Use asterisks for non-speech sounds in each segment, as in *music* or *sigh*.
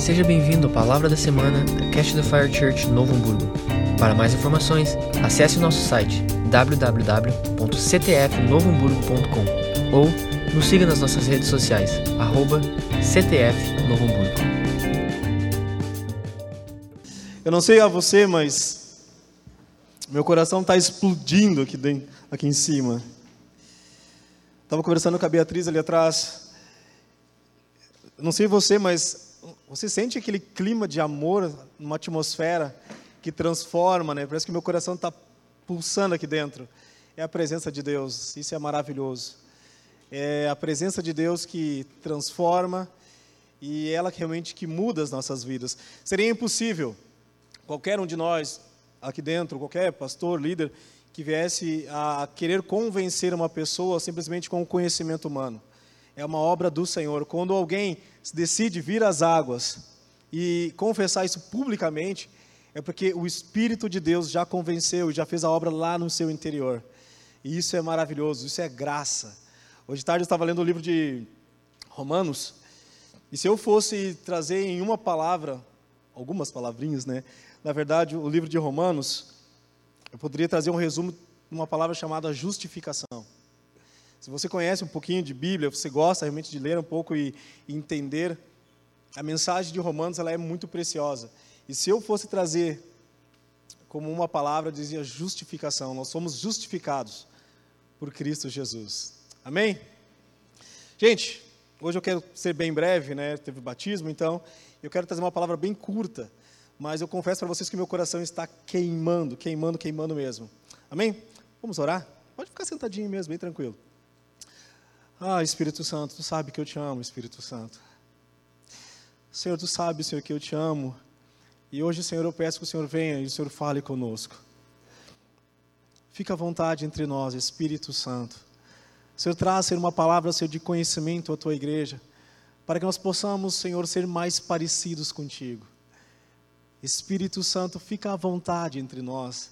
Seja bem-vindo à Palavra da Semana da Cash the Fire Church Novo Hamburgo. Para mais informações, acesse o nosso site www.ctfnovohamburgo.com ou nos siga nas nossas redes sociais, arroba CTF Novo Hamburgo. Eu não sei a você, mas meu coração está explodindo aqui, dentro, aqui em cima. Estava conversando com a Beatriz ali atrás. Não sei você, mas você sente aquele clima de amor numa atmosfera que transforma, né? Parece que meu coração está pulsando aqui dentro. É a presença de Deus, isso é maravilhoso. É a presença de Deus que transforma e é ela realmente que muda as nossas vidas. Seria impossível qualquer um de nós aqui dentro, qualquer pastor, líder, que viesse a querer convencer uma pessoa simplesmente com o conhecimento humano. É uma obra do Senhor. Quando alguém decide vir às águas e confessar isso publicamente, é porque o Espírito de Deus já convenceu e já fez a obra lá no seu interior. E isso é maravilhoso, isso é graça. Hoje de tarde eu estava lendo o livro de Romanos, e se eu fosse trazer em uma palavra, algumas palavrinhas, né? Na verdade, o livro de Romanos, eu poderia trazer um resumo uma palavra chamada justificação. Se você conhece um pouquinho de Bíblia, você gosta realmente de ler um pouco e, e entender, a mensagem de Romanos ela é muito preciosa. E se eu fosse trazer como uma palavra, dizia justificação. Nós somos justificados por Cristo Jesus. Amém? Gente, hoje eu quero ser bem breve, né? Teve batismo, então eu quero trazer uma palavra bem curta mas eu confesso para vocês que meu coração está queimando, queimando, queimando mesmo. Amém? Vamos orar? Pode ficar sentadinho mesmo, bem tranquilo. Ah, Espírito Santo, tu sabe que eu te amo, Espírito Santo. Senhor, tu sabe, Senhor, que eu te amo. E hoje, Senhor, eu peço que o Senhor venha e o Senhor fale conosco. Fica à vontade entre nós, Espírito Santo. Senhor, traz, Senhor, uma palavra, Senhor, de conhecimento à tua igreja, para que nós possamos, Senhor, ser mais parecidos contigo. Espírito Santo, fica à vontade entre nós.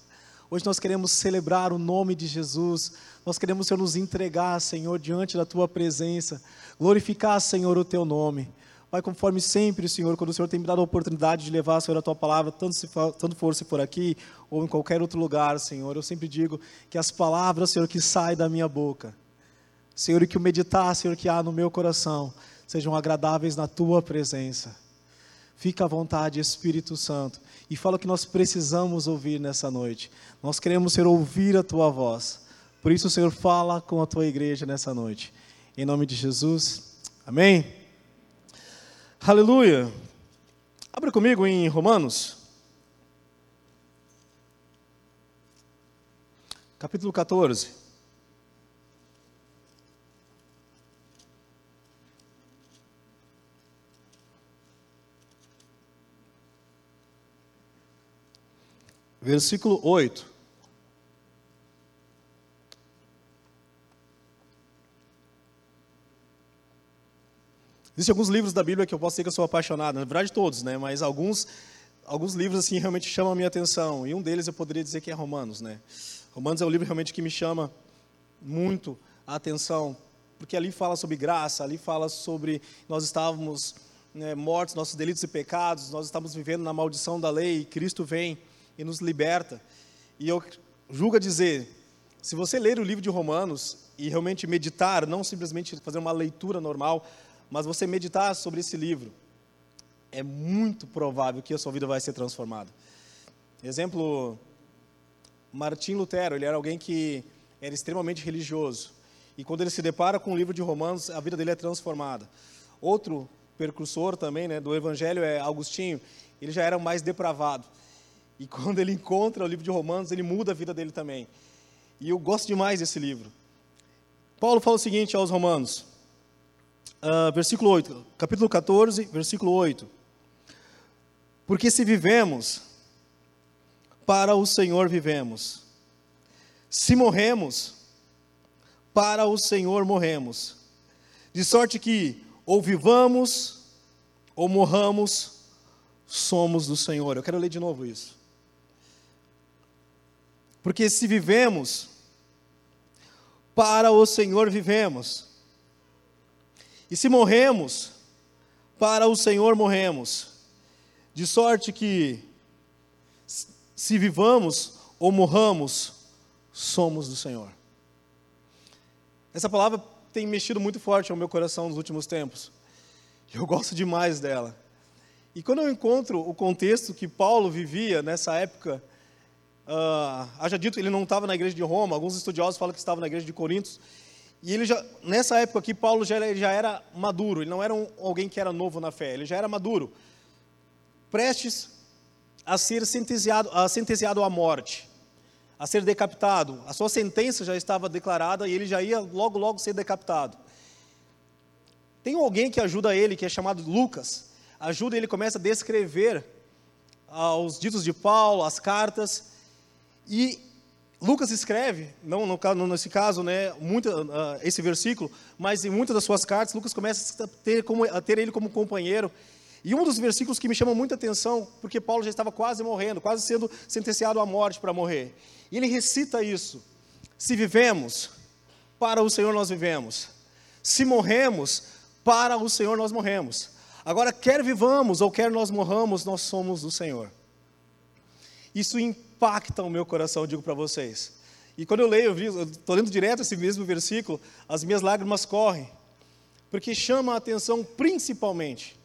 Hoje nós queremos celebrar o nome de Jesus, nós queremos, Senhor, nos entregar, Senhor, diante da Tua presença, glorificar, Senhor, o Teu nome. Vai conforme sempre, Senhor, quando o Senhor tem me dado a oportunidade de levar, Senhor, a Tua palavra, tanto, se for, tanto for se for aqui ou em qualquer outro lugar, Senhor, eu sempre digo que as palavras, Senhor, que saem da minha boca, Senhor, e que o meditar, Senhor, que há no meu coração, sejam agradáveis na Tua presença. Fica à vontade, Espírito Santo, e fala o que nós precisamos ouvir nessa noite. Nós queremos, Senhor, ouvir a tua voz. Por isso, Senhor, fala com a tua igreja nessa noite. Em nome de Jesus. Amém. Aleluia. Abra comigo em Romanos. Capítulo 14. Versículo 8. Existem alguns livros da Bíblia que eu posso dizer que eu sou apaixonado, na verdade todos, né? Mas alguns, alguns livros assim realmente chamam a minha atenção. E um deles eu poderia dizer que é Romanos, né? Romanos é um livro realmente que me chama muito a atenção, porque ali fala sobre graça, ali fala sobre nós estávamos né, mortos, nossos delitos e pecados, nós estávamos vivendo na maldição da lei, e Cristo vem e nos liberta. E eu julgo dizer, se você ler o livro de Romanos e realmente meditar, não simplesmente fazer uma leitura normal, mas você meditar sobre esse livro, é muito provável que a sua vida vai ser transformada. Exemplo, Martim Lutero, ele era alguém que era extremamente religioso. E quando ele se depara com o livro de Romanos, a vida dele é transformada. Outro percursor também né, do Evangelho é Agostinho. Ele já era mais depravado. E *laughs* quando ele encontra o livro de Romanos, ele muda a vida dele também. E eu gosto demais desse livro. Paulo fala o seguinte aos Romanos, uh, versículo 8, capítulo 14, versículo 8. Porque se vivemos, para o Senhor vivemos. Se morremos, para o Senhor morremos. De sorte que, ou vivamos, ou morramos, somos do Senhor. Eu quero ler de novo isso. Porque se vivemos, para o Senhor vivemos. E se morremos, para o Senhor morremos. De sorte que, se vivamos ou morramos, somos do Senhor. Essa palavra tem mexido muito forte ao meu coração nos últimos tempos. Eu gosto demais dela. E quando eu encontro o contexto que Paulo vivia nessa época, uh, haja dito que ele não estava na igreja de Roma, alguns estudiosos falam que estava na igreja de Corintos, e ele já, nessa época aqui, Paulo já já era maduro, ele não era um, alguém que era novo na fé, ele já era maduro, prestes a ser sentenciado, a sentenciado à morte, a ser decapitado. A sua sentença já estava declarada e ele já ia logo, logo ser decapitado. Tem alguém que ajuda ele, que é chamado Lucas. Ajuda ele, começa a descrever ah, os ditos de Paulo, as cartas. E Lucas escreve, não no, nesse caso, né, muito, uh, esse versículo, mas em muitas das suas cartas, Lucas começa a ter, como, a ter ele como companheiro. E um dos versículos que me chama muita atenção, porque Paulo já estava quase morrendo, quase sendo sentenciado à morte para morrer. E ele recita isso: Se vivemos, para o Senhor nós vivemos. Se morremos, para o Senhor nós morremos. Agora, quer vivamos ou quer nós morramos, nós somos do Senhor. Isso impacta o meu coração, digo para vocês. E quando eu leio, eu estou lendo direto esse mesmo versículo, as minhas lágrimas correm, porque chama a atenção principalmente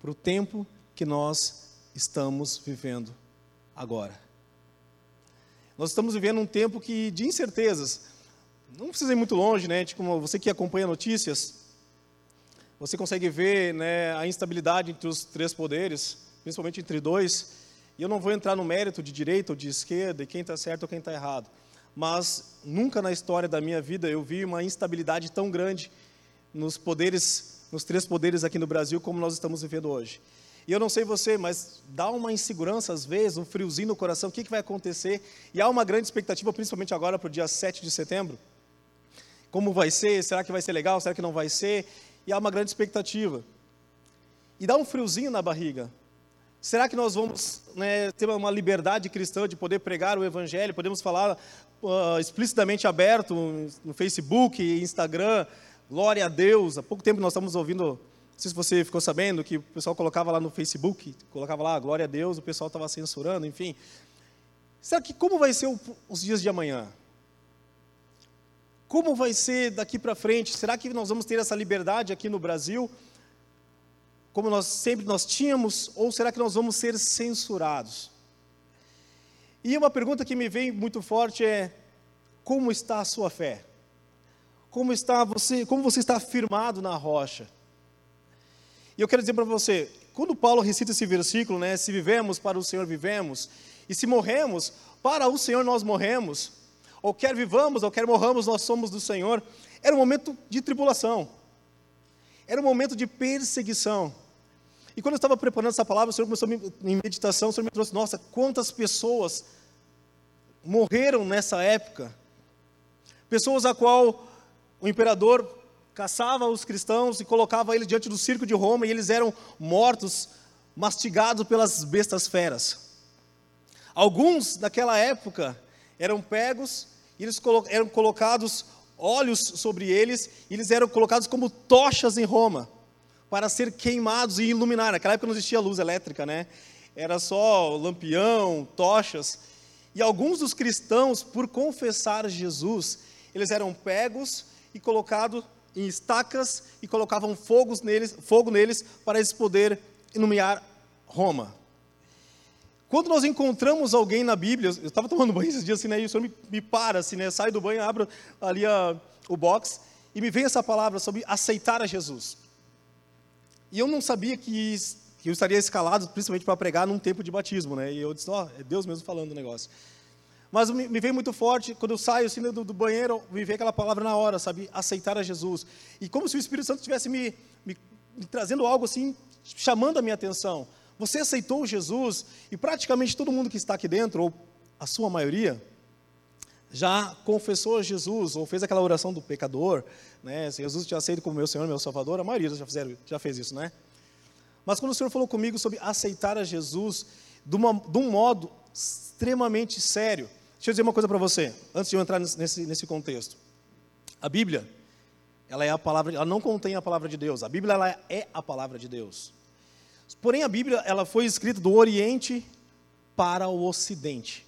para o tempo que nós estamos vivendo agora. Nós estamos vivendo um tempo que de incertezas. Não precisa ir muito longe, né? Tipo, você que acompanha notícias, você consegue ver né, a instabilidade entre os três poderes, principalmente entre dois. E eu não vou entrar no mérito de direita ou de esquerda, e quem está certo ou quem está errado. Mas nunca na história da minha vida eu vi uma instabilidade tão grande nos poderes, nos três poderes aqui no Brasil como nós estamos vivendo hoje. E eu não sei você, mas dá uma insegurança às vezes, um friozinho no coração, o que, que vai acontecer? E há uma grande expectativa, principalmente agora para o dia 7 de setembro. Como vai ser? Será que vai ser legal? Será que não vai ser? E há uma grande expectativa. E dá um friozinho na barriga. Será que nós vamos né, ter uma liberdade cristã de poder pregar o Evangelho? Podemos falar uh, explicitamente aberto no Facebook, Instagram, glória a Deus. Há pouco tempo nós estamos ouvindo sei se você ficou sabendo que o pessoal colocava lá no Facebook, colocava lá, glória a Deus, o pessoal estava censurando, enfim. Será que como vai ser o, os dias de amanhã? Como vai ser daqui para frente? Será que nós vamos ter essa liberdade aqui no Brasil? Como nós sempre nós tínhamos? Ou será que nós vamos ser censurados? E uma pergunta que me vem muito forte é: como está a sua fé? Como está você? Como você está firmado na rocha? E eu quero dizer para você, quando Paulo recita esse versículo, né, se vivemos para o Senhor vivemos, e se morremos, para o Senhor nós morremos, ou quer vivamos, ou quer morramos, nós somos do Senhor, era um momento de tribulação, era um momento de perseguição. E quando eu estava preparando essa palavra, o Senhor começou em meditação, o Senhor me trouxe, nossa, quantas pessoas morreram nessa época, pessoas a qual o imperador caçava os cristãos e colocava eles diante do circo de Roma e eles eram mortos, mastigados pelas bestas feras. Alguns daquela época eram pegos e eles eram colocados olhos sobre eles e eles eram colocados como tochas em Roma para ser queimados e iluminar. Naquela época não existia luz elétrica, né? Era só lampião, tochas. E alguns dos cristãos, por confessar Jesus, eles eram pegos e colocados em estacas e colocavam fogos neles, fogo neles para eles poderem iluminar Roma. Quando nós encontramos alguém na Bíblia, eu estava tomando banho esses dias assim, né, e o Senhor me, me para, assim, né, sai do banho, abro ali a, o box, e me vem essa palavra sobre aceitar a Jesus. E eu não sabia que, que eu estaria escalado, principalmente para pregar num tempo de batismo, né, e eu disse, ó, oh, é Deus mesmo falando o negócio. Mas me, me veio muito forte, quando eu saio assim do, do, banheiro, me veio aquela palavra na hora, sabe? Aceitar a Jesus. E como se o Espírito Santo estivesse me, me, me trazendo algo assim, chamando a minha atenção. Você aceitou Jesus e praticamente todo mundo que está aqui dentro, ou a sua maioria, já confessou Jesus, ou fez aquela oração do pecador, né? Se Jesus te aceita como meu Senhor, meu Salvador, a maioria já, fizeram, já fez isso, né? Mas quando o Senhor falou comigo sobre aceitar a Jesus de, uma, de um modo extremamente sério, Deixa eu dizer uma coisa para você, antes de eu entrar nesse, nesse contexto. A Bíblia, ela é a palavra, ela não contém a palavra de Deus. A Bíblia ela é a palavra de Deus. Porém, a Bíblia ela foi escrita do Oriente para o Ocidente.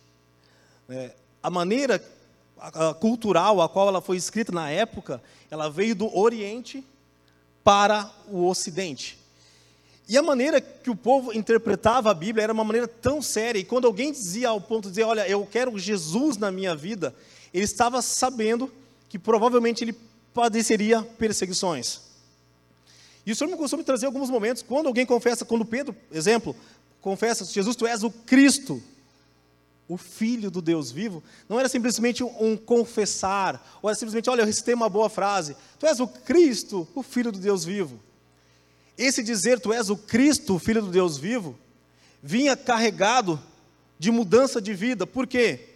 É, a maneira cultural a qual ela foi escrita na época, ela veio do Oriente para o Ocidente. E a maneira que o povo interpretava a Bíblia era uma maneira tão séria. E quando alguém dizia ao ponto de dizer, olha, eu quero Jesus na minha vida, ele estava sabendo que provavelmente ele padeceria perseguições. E o Senhor me costuma trazer alguns momentos, quando alguém confessa, quando Pedro, exemplo, confessa, Jesus, tu és o Cristo, o Filho do Deus vivo, não era simplesmente um confessar, ou era simplesmente, olha, eu recitei uma boa frase, tu és o Cristo, o Filho do Deus vivo. Esse dizer, tu és o Cristo, o Filho do Deus vivo, vinha carregado de mudança de vida, por quê?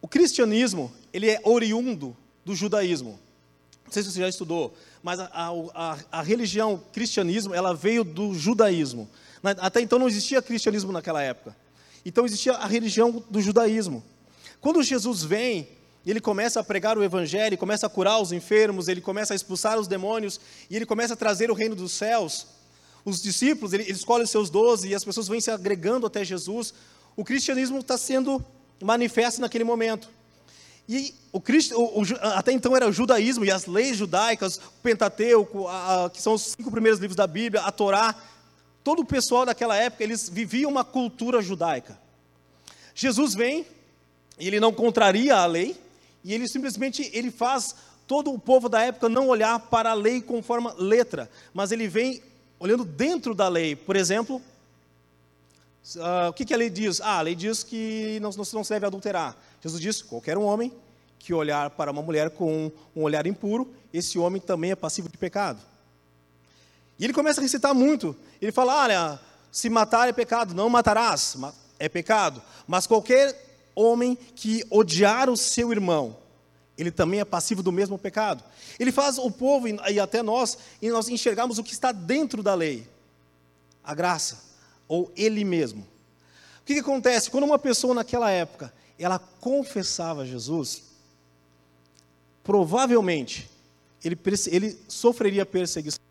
O cristianismo, ele é oriundo do judaísmo. Não sei se você já estudou, mas a, a, a religião cristianismo, ela veio do judaísmo. Até então não existia cristianismo naquela época. Então existia a religião do judaísmo. Quando Jesus vem, ele começa a pregar o evangelho, começa a curar os enfermos, ele começa a expulsar os demônios e ele começa a trazer o reino dos céus. Os discípulos, ele, ele escolhe os seus doze e as pessoas vêm se agregando até Jesus. O cristianismo está sendo manifesto naquele momento. E o, o, o, até então era o judaísmo e as leis judaicas, o Pentateuco, a, a, que são os cinco primeiros livros da Bíblia, a Torá, todo o pessoal daquela época, eles viviam uma cultura judaica. Jesus vem, ele não contraria a lei, e ele simplesmente ele faz todo o povo da época não olhar para a lei conforme letra, mas ele vem olhando dentro da lei. Por exemplo, uh, o que, que, a lei diz? Ah, a lei diz que não, não se deve adulterar. Jesus diz: qualquer um homem que olhar para uma mulher com um olhar impuro, esse homem também é passivo de pecado. E ele começa a recitar muito. Ele fala: olha, se matar é pecado, não matarás, é pecado. Mas qualquer homem que odiar o seu irmão, ele também é passivo do mesmo pecado. Ele faz o povo e até nós, e nós enxergarmos o que está dentro da lei, a graça, ou ele mesmo. O que, que acontece? Quando uma pessoa naquela época, ela confessava Jesus, provavelmente ele, ele sofreria perseguição.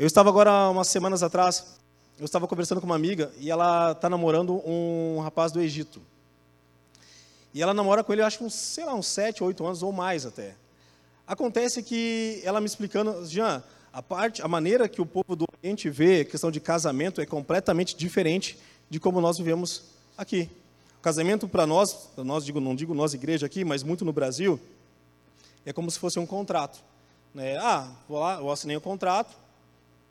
Eu estava agora, umas semanas atrás, eu estava conversando com uma amiga e ela está namorando um rapaz do Egito. E ela namora com ele, acho que uns, sei lá, uns 7, 8 anos ou mais até. Acontece que ela me explicando, Jean, a parte, a maneira que o povo do Oriente vê a questão de casamento é completamente diferente de como nós vivemos aqui. O casamento para nós, nós digo, não digo nós igreja aqui, mas muito no Brasil, é como se fosse um contrato. Né? Ah, vou lá, eu assinei o um contrato,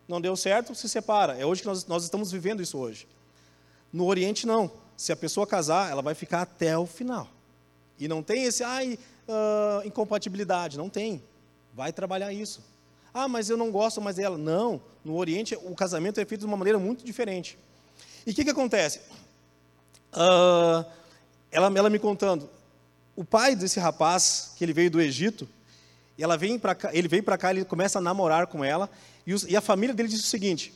não deu certo, se separa. É hoje que nós, nós estamos vivendo isso hoje. No Oriente, não. Se a pessoa casar, ela vai ficar até o final. E não tem esse, ai, uh, incompatibilidade. Não tem. Vai trabalhar isso. Ah, mas eu não gosto mais dela. Não. No Oriente, o casamento é feito de uma maneira muito diferente. E o que, que acontece? Uh, ela, ela me contando, o pai desse rapaz, que ele veio do Egito, ela vem cá, ele vem para cá, ele começa a namorar com ela, e, a família dele diz o seguinte: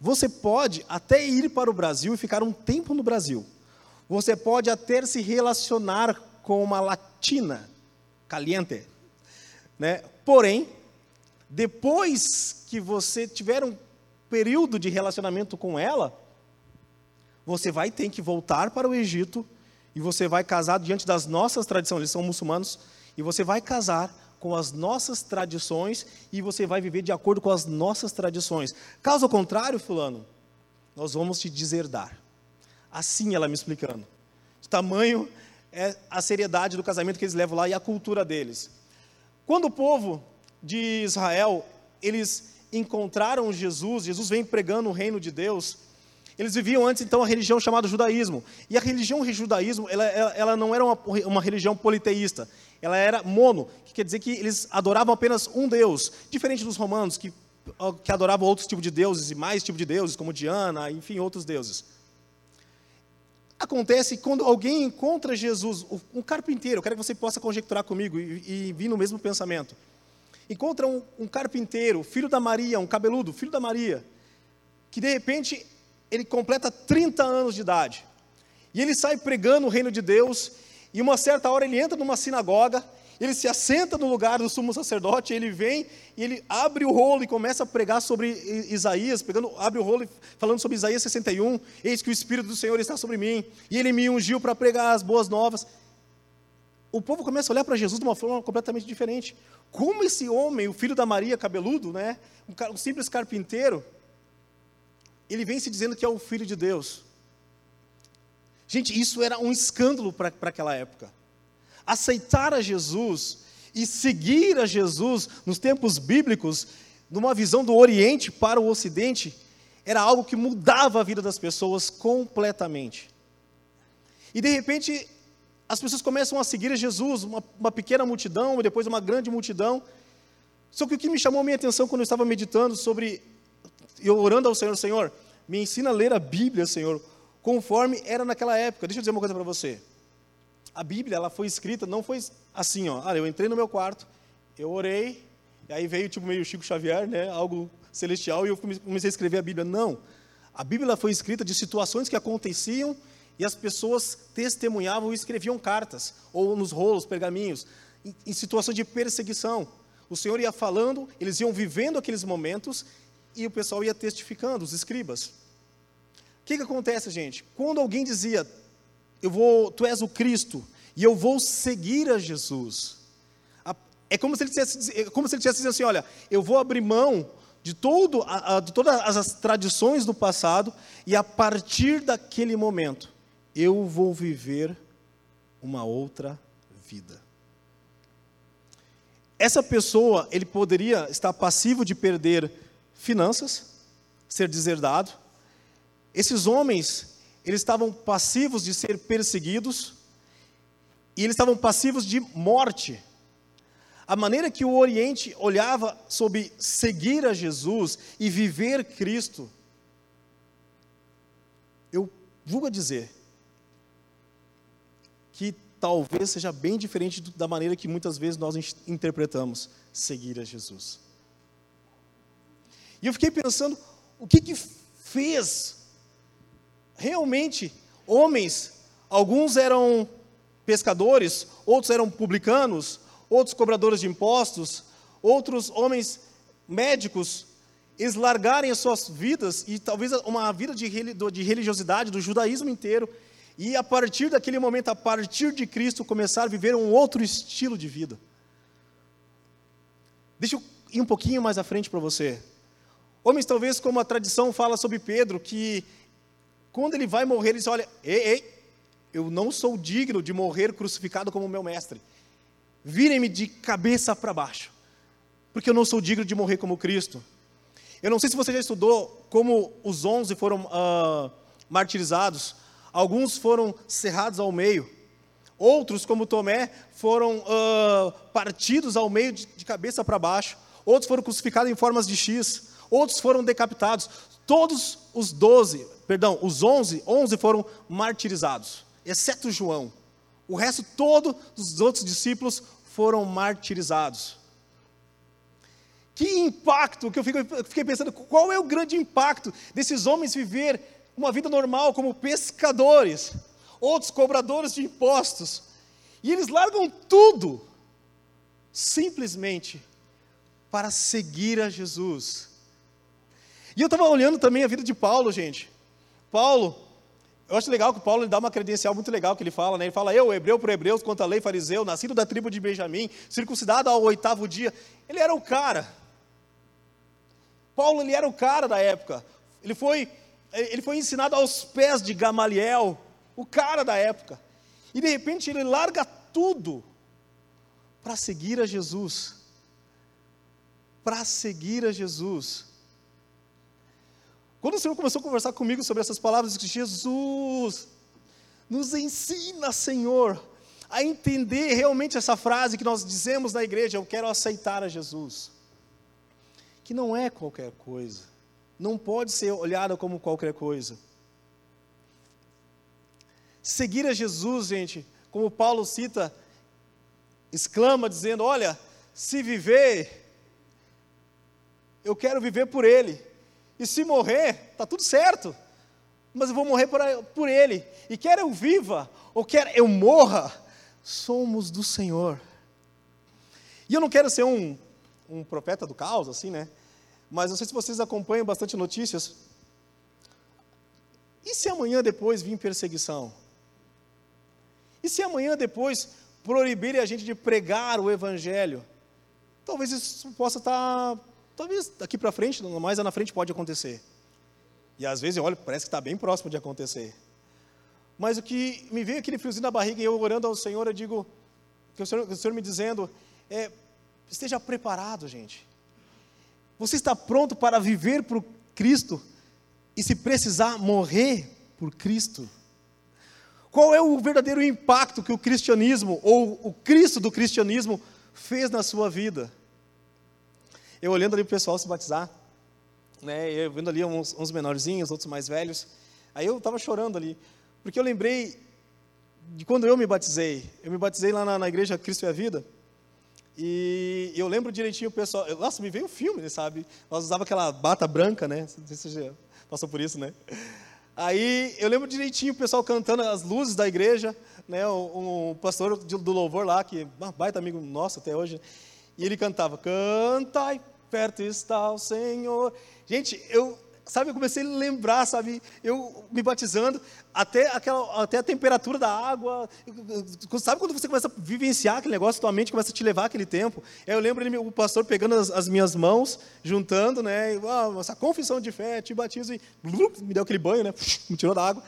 você pode até ir para o Brasil e ficar um tempo no Brasil. Você pode até se relacionar com uma latina caliente, né? Porém, depois que você tiver um período de relacionamento com ela, você vai ter que voltar para o Egito e você vai casar diante das nossas tradições. Eles são muçulmanos e você vai casar com as nossas tradições e você vai viver de acordo com as nossas tradições. Caso contrário, fulano, nós vamos te deserdar. Assim ela me explicando. O tamanho é a seriedade do casamento que eles levam lá e a cultura deles. Quando o povo de Israel, eles encontraram Jesus, Jesus vem pregando o reino de Deus, eles viviam antes, então, a religião chamada judaísmo. E a religião judaísmo, ela, ela, ela não era uma, uma, religião politeísta. Ela era mono, que quer dizer que eles adoravam apenas um Deus. Diferente dos romanos, que, que adoravam outros tipos de deuses e mais tipos de deuses, como Diana, enfim, outros deuses. Acontece quando alguém encontra Jesus, um carpinteiro, eu quero que você possa conjecturar comigo e, e vir no mesmo pensamento. Encontra um, um carpinteiro, filho da Maria, um cabeludo, filho da Maria, que de repente ele completa 30 anos de idade. E ele sai pregando o reino de Deus, e uma certa hora ele entra numa sinagoga, ele se assenta no lugar do sumo sacerdote, ele vem e ele abre o rolo e começa a pregar sobre Isaías, pegando, abre o rolo falando sobre Isaías 61, eis que o Espírito do Senhor está sobre mim, e ele me ungiu para pregar as boas novas. O povo começa a olhar para Jesus de uma forma completamente diferente. Como esse homem, o filho da Maria, cabeludo, né, um simples carpinteiro, ele vem se dizendo que é o filho de Deus. Gente, isso era um escândalo para aquela época aceitar a Jesus e seguir a Jesus nos tempos bíblicos, numa visão do Oriente para o Ocidente, era algo que mudava a vida das pessoas completamente. E de repente, as pessoas começam a seguir a Jesus, uma, uma pequena multidão, depois uma grande multidão. Só que o que me chamou a minha atenção quando eu estava meditando sobre, eu orando ao Senhor, Senhor, me ensina a ler a Bíblia, Senhor, conforme era naquela época. Deixa eu dizer uma coisa para você a Bíblia ela foi escrita, não foi assim, ó. Olha, eu entrei no meu quarto, eu orei, e aí veio tipo meio Chico Xavier, né, algo celestial, e eu comecei a escrever a Bíblia. Não. A Bíblia foi escrita de situações que aconteciam e as pessoas testemunhavam e escreviam cartas, ou nos rolos, pergaminhos, em, em de perseguição. O Senhor ia falando, eles iam vivendo aqueles momentos e o pessoal ia testificando, os escribas. O que, que acontece, gente? Quando alguém dizia, eu vou, tu és o Cristo, e eu vou seguir a Jesus. É como se ele tivesse, é como se ele tivesse dizendo assim: olha, eu vou abrir mão de, todo, de todas as tradições do passado, e a partir daquele momento, eu vou viver uma outra vida. Essa pessoa, ele poderia estar passivo de perder finanças, ser deserdado. Esses homens, eles estavam passivos de ser perseguidos e eles estavam passivos de morte. A maneira que o Oriente olhava sobre seguir a Jesus e viver Cristo, eu vulgo dizer que talvez seja bem diferente da maneira que muitas vezes nós interpretamos seguir a Jesus. E eu fiquei pensando, o que que fez realmente homens, alguns eram pescadores, outros eram publicanos, outros cobradores de impostos, outros homens médicos, eles largarem as suas vidas e talvez uma vida de religiosidade do judaísmo inteiro e a partir daquele momento, a partir de Cristo, começar a viver um outro estilo de vida. Deixa eu ir um pouquinho mais à frente para você. Homens, talvez como a tradição fala sobre Pedro, que quando ele vai morrer, ele diz: Olha, ei, ei, eu não sou digno de morrer crucificado como meu mestre. Virem-me de cabeça para baixo, porque eu não sou digno de morrer como Cristo. Eu não sei se você já estudou como os onze foram uh, martirizados. Alguns foram cerrados ao meio. Outros, como Tomé, foram uh, partidos ao meio de, de cabeça para baixo. Outros foram crucificados em formas de X. Outros foram decapitados. Todos os doze, perdão, os onze, onze foram martirizados, exceto João. O resto todo dos outros discípulos foram martirizados. Que impacto, que eu, eu fiquei pensando, qual é o grande impacto desses homens viver uma vida normal como pescadores, outros cobradores de impostos, e eles largam tudo, simplesmente para seguir a Jesus. E eu estava olhando também a vida de Paulo, gente. Paulo, eu acho legal que Paulo ele dá uma credencial muito legal que ele fala, né? Ele fala, eu, hebreu por hebreus, quanto a lei fariseu, nascido da tribo de Benjamim, circuncidado ao oitavo dia. Ele era o cara. Paulo, ele era o cara da época. Ele foi, ele foi ensinado aos pés de Gamaliel, o cara da época. E de repente ele larga tudo para seguir a Jesus. Para seguir a Jesus. Quando o Senhor começou a conversar comigo sobre essas palavras, eu disse, Jesus, nos ensina, Senhor, a entender realmente essa frase que nós dizemos na igreja, eu quero aceitar a Jesus. Que não é qualquer coisa, não pode ser olhada como qualquer coisa. Seguir a Jesus, gente, como Paulo cita, exclama dizendo: Olha, se viver, eu quero viver por Ele. E se morrer, está tudo certo. Mas eu vou morrer por, Ele. E quer eu viva, ou quer eu morra, somos do Senhor. E eu não quero ser um, um profeta do caos, assim, né? Mas não sei se vocês acompanham bastante notícias. E se amanhã depois vir perseguição? E se amanhã depois proibirem a gente de pregar o Evangelho? Talvez isso possa estar, talvez daqui para frente, mais lá na frente pode acontecer. E às vezes eu olho, parece que está bem próximo de acontecer. Mas o que me veio aquele friozinho na barriga e eu orando ao Senhor, eu digo, que o Senhor, o Senhor me dizendo, é, esteja preparado, gente. Você está pronto para viver por Cristo e se precisar morrer por Cristo? Qual é o verdadeiro impacto que o cristianismo ou o Cristo do cristianismo fez na sua vida? Eu olhando ali o pessoal se batizar, né, eu vendo ali uns, uns menorzinhos, outros mais velhos, aí eu estava chorando ali, porque eu lembrei de quando eu me batizei. Eu me batizei lá na, na igreja Cristo e a Vida. E eu lembro direitinho o pessoal. Nossa, me veio um filme, sabe? Nós usava aquela bata branca, né? Não sei se você já passou por isso, né? Aí eu lembro direitinho o pessoal cantando as luzes da igreja, né? O, o pastor do louvor lá, que ah, baita amigo nosso até hoje, e ele cantava: Cantai, perto está o Senhor. Gente, eu sabe, eu comecei a lembrar, sabe, eu me batizando, até, aquela, até a temperatura da água, sabe quando você começa a vivenciar aquele negócio, tua mente começa a te levar aquele tempo? Eu lembro ele, o pastor pegando as, as, minhas mãos, juntando, né, e, ah, essa confissão de fé, te batizo, e me deu aquele banho, né, *laughs* me tirou da água.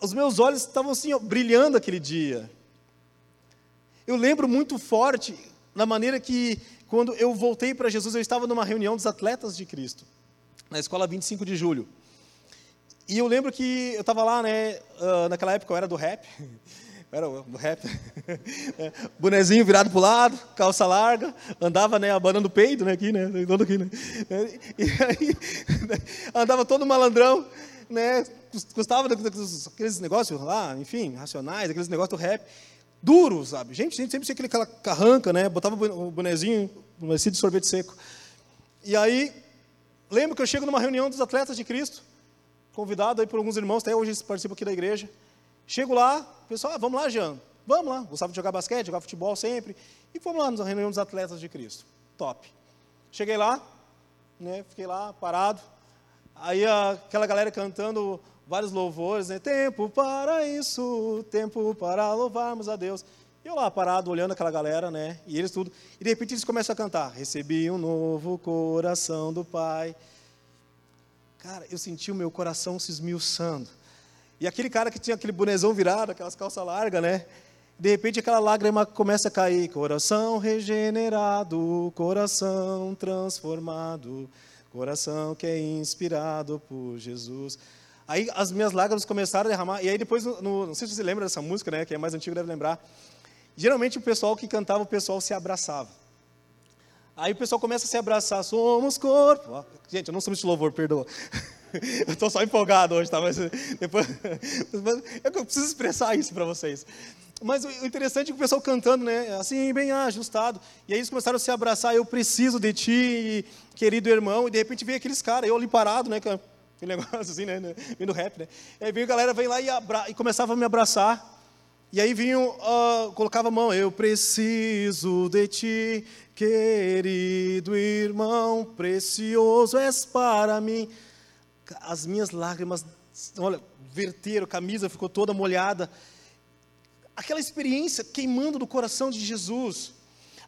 Os meus olhos estavam assim, ó, brilhando aquele dia. Eu lembro muito forte, na maneira que, quando eu voltei para Jesus, eu estava numa reunião dos atletas de Cristo na escola 25 de julho. E eu lembro que eu estava lá, né, uh, naquela época eu era do rap, *laughs* era do rap, *laughs* bonezinho virado para o lado, calça larga, andava, né, abanando o peito, né, aqui, né, todo aqui, né, e aí, *laughs* andava todo malandrão, né, gostava daqueles negócios lá, enfim, racionais, aqueles negócios do rap, duro, sabe, gente, gente sempre tinha aquele carranca, né, botava o bonezinho, um de sorvete seco, e aí, Lembro que eu chego numa reunião dos atletas de Cristo, convidado aí por alguns irmãos, até hoje eles participam aqui da igreja. Chego lá, o pessoal, ah, vamos lá, Jean, vamos lá. Gostava de jogar basquete, jogar futebol sempre. E fomos lá na reunião dos atletas de Cristo. Top. Cheguei lá, né, fiquei lá parado. Aí aquela galera cantando vários louvores, né? Tempo para isso, tempo para louvarmos a Deus. E eu lá parado, olhando aquela galera, né? E eles tudo. E de repente eles começam a cantar: Recebi um novo coração do Pai. Cara, eu senti o meu coração se esmiuçando. E aquele cara que tinha aquele bonezão virado, aquelas calças largas, né? De repente aquela lágrima começa a cair. Coração regenerado, coração transformado, coração que é inspirado por Jesus. Aí as minhas lágrimas começaram a derramar. E aí depois, no, não sei se você lembra dessa música, né? Que é mais antigo, deve lembrar. Geralmente o pessoal que cantava, o pessoal se abraçava. Aí o pessoal começa a se abraçar, somos corpo. Gente, eu não sou de louvor, perdoa. *laughs* Eu estou só empolgado hoje, tá? Mas depois eu preciso expressar isso para vocês. Mas o interessante é que o pessoal cantando, né? Assim, bem ajustado. E aí eles começaram a se abraçar. Eu preciso de ti, querido irmão. E de repente veio aqueles caras, eu ali parado, né? Aquele *laughs* negócio assim, né? Vindo rap, né? E aí veio a galera, veio lá e, abra... e começava a me abraçar. E aí vinham, uh, colocava a mão, eu preciso de ti, querido irmão, precioso és para mim. As minhas lágrimas, olha, verteram, a camisa ficou toda molhada. Aquela experiência queimando no coração de Jesus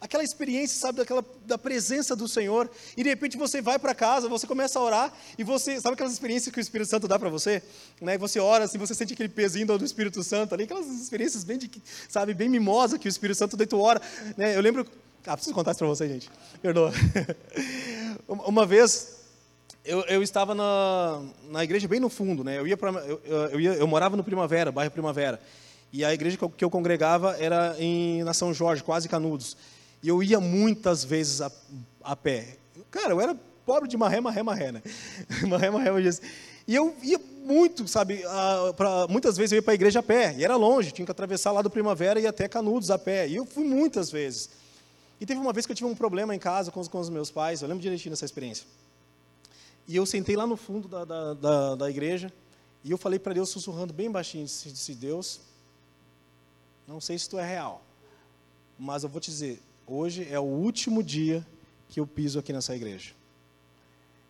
aquela experiência, sabe, daquela, da presença do Senhor, e de repente você vai para casa, você começa a orar, e você, sabe aquelas experiências que o Espírito Santo dá para você? Né? Você ora, assim, você sente aquele pezinho do Espírito Santo ali, aquelas experiências bem, de, sabe, bem mimosa que o Espírito Santo deita ora. Né? Eu lembro, ah, preciso contar isso para você, gente, perdoa. *laughs* Uma vez, eu, eu, estava na, na igreja bem no fundo, né? Eu ia para eu, eu, ia, eu morava no Primavera, bairro Primavera, e a igreja que eu, que eu congregava era em na São Jorge, quase Canudos. E eu ia muitas vezes a, a pé. Cara, eu era pobre de marré, marré, marré, né? *laughs* marré, marré, marré. E eu ia muito, sabe? A, pra, muitas vezes eu ia para a igreja a pé. E era longe, tinha que atravessar lá do Primavera e até Canudos a pé. E eu fui muitas vezes. E teve uma vez que eu tive um problema em casa com os, com os meus pais. Eu lembro direitinho dessa experiência. E eu sentei lá no fundo da, da, da, da igreja. E eu falei para Deus, sussurrando bem baixinho: disse, Deus, não sei se tu é real. Mas eu vou te dizer, hoje é o último dia que eu piso aqui nessa igreja.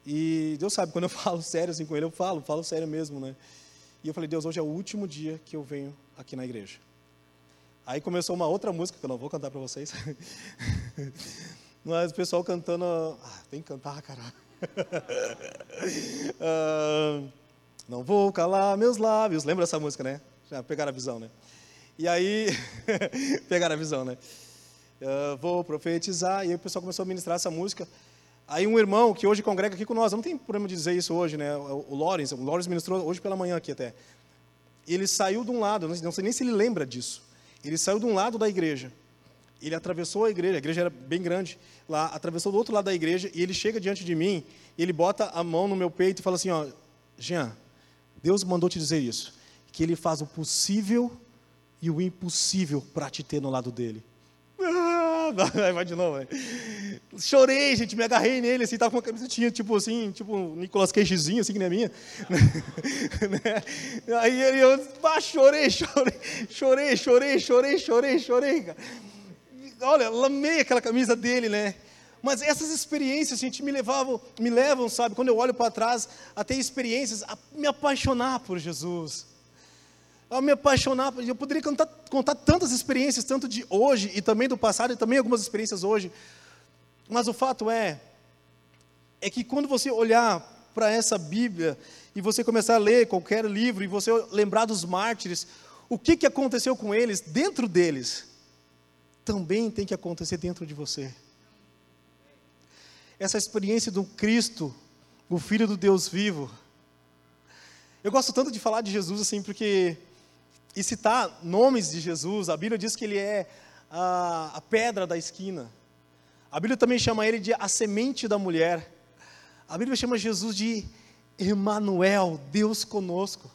E Deus sabe, quando eu *laughs* falo sério assim com ele, eu falo, falo sério mesmo, né? E eu falei, Deus, hoje é o último dia que eu venho aqui na igreja. Aí começou uma outra música que eu não vou cantar para vocês. *laughs* Mas o pessoal cantando. Ah, tem que cantar, caralho. *laughs* ah, não vou calar meus lábios. Lembra essa música, né? Já pegaram a visão, né? E aí, pegaram a visão, né? Uh, vou profetizar. E aí o pessoal começou a ministrar essa música. Aí um irmão que hoje congrega aqui com nós, não tem problema de dizer isso hoje, né? O Lawrence, o Lawrence ministrou hoje pela manhã aqui até. Ele saiu de um lado, não sei nem se ele lembra disso. Ele saiu de um lado da igreja. Ele atravessou a igreja, a igreja era bem grande lá, atravessou do outro lado da igreja e ele chega diante de mim, ele bota a mão no meu peito e fala assim, ó, Jean, Deus mandou te dizer isso, que ele faz o possível e o impossível para te ter no lado dele. *laughs* vai de novo, né? Chorei, gente, me agarrei nele, assim, tava com uma camisetinha, tipo assim, tipo um Nicolas Cagezinho, assim, que nem a minha. *laughs* Né? Aí ele, eu, ah, chorei, chorei, chorei, chorei, chorei, chorei, chorei, cara. Olha, lamei aquela camisa dele, né? Mas essas experiências, gente, me levavam, me levam, sabe, quando eu olho para trás, a ter experiências, a me apaixonar por Jesus a me apaixonar. Eu poderia contar, contar tantas experiências, tanto de hoje e também do passado, e também algumas experiências hoje. Mas o fato é, é que quando você olhar para essa Bíblia e você começar a ler qualquer livro e você lembrar dos mártires, o que, que aconteceu com eles, dentro deles, também tem que acontecer dentro de você. Essa experiência do Cristo, o Filho do Deus vivo. Eu gosto tanto de falar de Jesus assim, porque e citar nomes de Jesus, a Bíblia diz que ele é a, a pedra da esquina. A Bíblia também chama ele de a semente da mulher. A Bíblia chama Jesus de Emanuel, Deus conosco.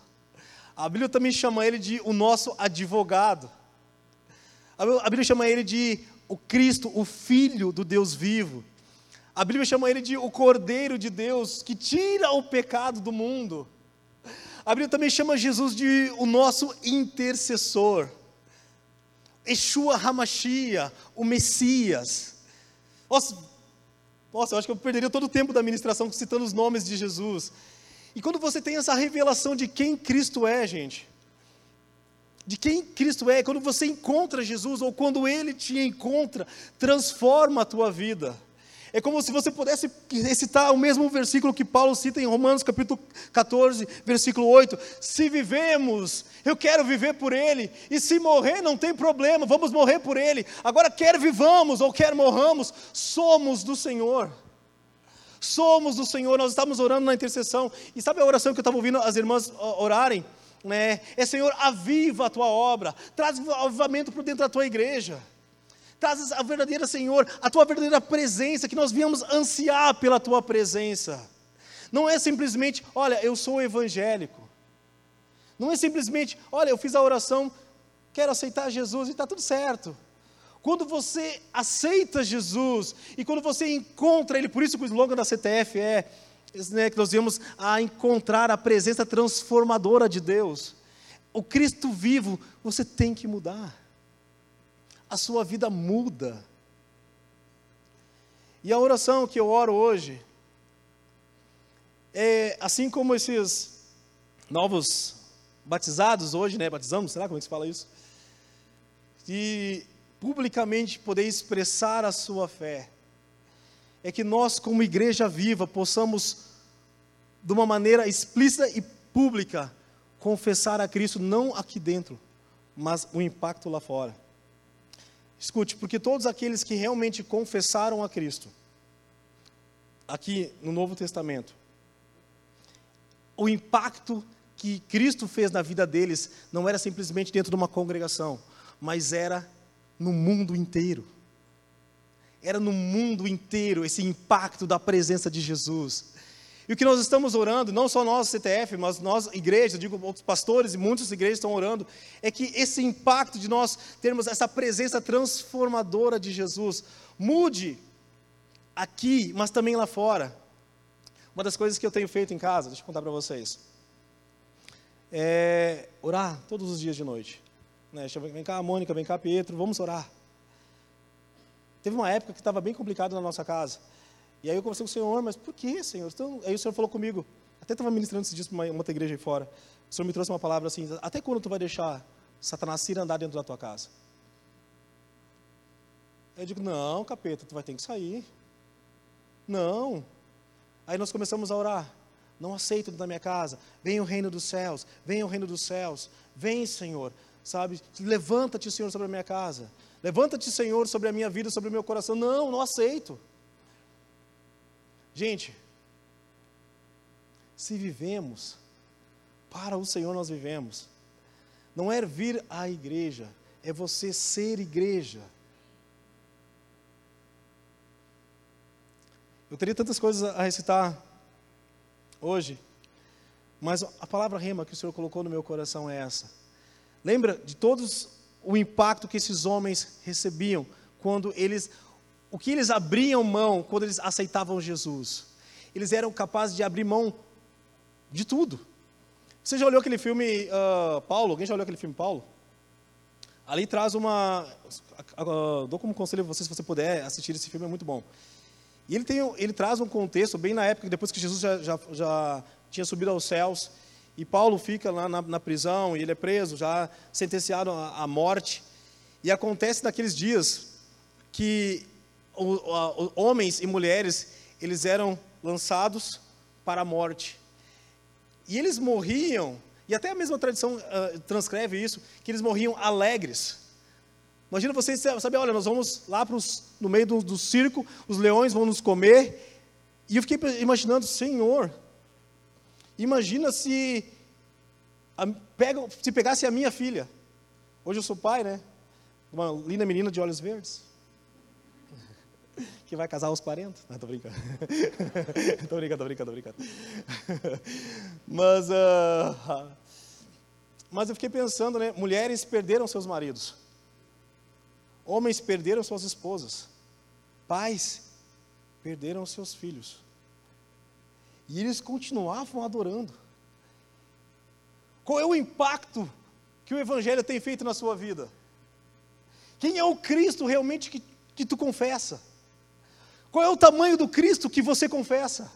A Bíblia também chama ele de o nosso advogado. A Bíblia chama ele de o Cristo, o Filho do Deus vivo. A Bíblia chama ele de o Cordeiro de Deus que tira o pecado do mundo. A Bíblia também chama Jesus de o nosso intercessor. Yeshua Hamashia, o Messias. Nossa, nossa, eu acho que eu perderia todo o tempo da ministração citando os nomes de Jesus. E quando você tem essa revelação de quem Cristo é, gente, de quem Cristo é, quando você encontra Jesus, ou quando Ele te encontra, transforma a tua vida. É como se você pudesse recitar o mesmo versículo que Paulo cita em Romanos capítulo 14, versículo 8. Se vivemos, eu quero viver por Ele, e se morrer, não tem problema, vamos morrer por Ele. Agora, quer vivamos ou quer morramos, somos do Senhor. Somos do Senhor, nós estamos orando na intercessão. E sabe a oração que eu estava ouvindo as irmãs orarem? Né? É Senhor, aviva a tua obra, traz avivamento para dentro da tua igreja. Traz a verdadeira, Senhor, a tua verdadeira presença, que nós viemos ansiar pela tua presença. Não é simplesmente, olha, eu sou evangélico. Não é simplesmente, olha, eu fiz a oração, quero aceitar Jesus e está tudo certo. Quando você aceita Jesus e quando você encontra Ele, por isso que o slogan da CTF é né, que nós viemos a encontrar a presença transformadora de Deus. O Cristo vivo, você tem que mudar a sua vida muda. E a oração que eu oro hoje é assim como esses novos batizados hoje, né? Batizamos, será como é que se fala isso? E publicamente poder expressar a sua fé. É que nós, como igreja viva, possamos, de uma maneira explícita e pública, confessar a Cristo, não aqui dentro, mas o impacto lá fora. Escute, porque todos aqueles que realmente confessaram a Cristo, aqui no Novo Testamento, o impacto que Cristo fez na vida deles não era simplesmente dentro de uma congregação, mas era no mundo inteiro. Era no mundo inteiro esse impacto da presença de Jesus. E o que nós estamos orando, não só nós, CTF, mas nós, igreja, digo, outros pastores e muitas igrejas estão orando, é que esse impacto de nós termos essa presença transformadora de Jesus mude aqui, mas também lá fora. Uma das coisas que eu tenho feito em casa, deixa eu contar para vocês, é orar todos os dias de noite. Né? Vem cá, Mônica, vem cá, Pietro, vamos orar. Teve uma época que estava bem complicado na nossa casa. E aí eu conversei com o Senhor, mas por que, Senhor? Então, aí o Senhor falou comigo, até estava ministrando esses dias para uma, uma outra igreja aí fora. O Senhor me trouxe uma palavra assim: até quando tu vai deixar Satanás ir andar dentro da tua casa? Eu digo: não, capeta, tu vai ter que sair. Não. Aí nós começamos a orar. Não aceito da minha casa. Vem o reino dos céus. Vem o reino dos céus. Vem, Senhor. Sabe? Levanta-te, Senhor, sobre a minha casa. Levanta-te, Senhor, sobre a minha vida, sobre o meu coração. Não, não aceito. Gente, se vivemos, para o Senhor nós vivemos. Não é vir à igreja, é você ser igreja. Eu teria tantas coisas a recitar hoje, mas a palavra rema que o Senhor colocou no meu coração é essa. Lembra de todos o impacto que esses homens recebiam quando eles, o que eles abriam mão quando eles aceitavam Jesus? Eles eram capazes de abrir mão de tudo. Você já olhou aquele filme uh, Paulo? Alguém já olhou aquele filme Paulo? Ali traz uma. Uh, dou como conselho a você, se você puder assistir esse filme, é muito bom. E ele, tem, ele traz um contexto, bem na época, depois que Jesus já, já, já tinha subido aos céus, e Paulo fica lá na, na prisão, e ele é preso, já sentenciado à, morte. E acontece naqueles dias que homens e mulheres, eles eram lançados para a morte. E eles morriam, e até a mesma tradição uh, transcreve isso, que eles morriam alegres. Imagina vocês saber, olha, nós vamos lá pros, no meio do, do circo, os leões vão nos comer. E eu fiquei imaginando, Senhor, imagina se, a, pega, se pegasse a minha filha. Hoje eu sou pai, né? Uma linda menina de olhos verdes *laughs* que vai casar aos 40. Não, *laughs* tô brincando. tô brincando, tô brincando, tô *laughs* brincando. mas, uh, mas eu fiquei pensando, né? Mulheres perderam seus maridos. Homens perderam suas esposas. Pais perderam seus filhos. E eles continuavam adorando. Qual é o impacto que o Evangelho tem feito na sua vida? Quem é o Cristo realmente que, que tu confessa? Qual é o tamanho do Cristo que você confessa?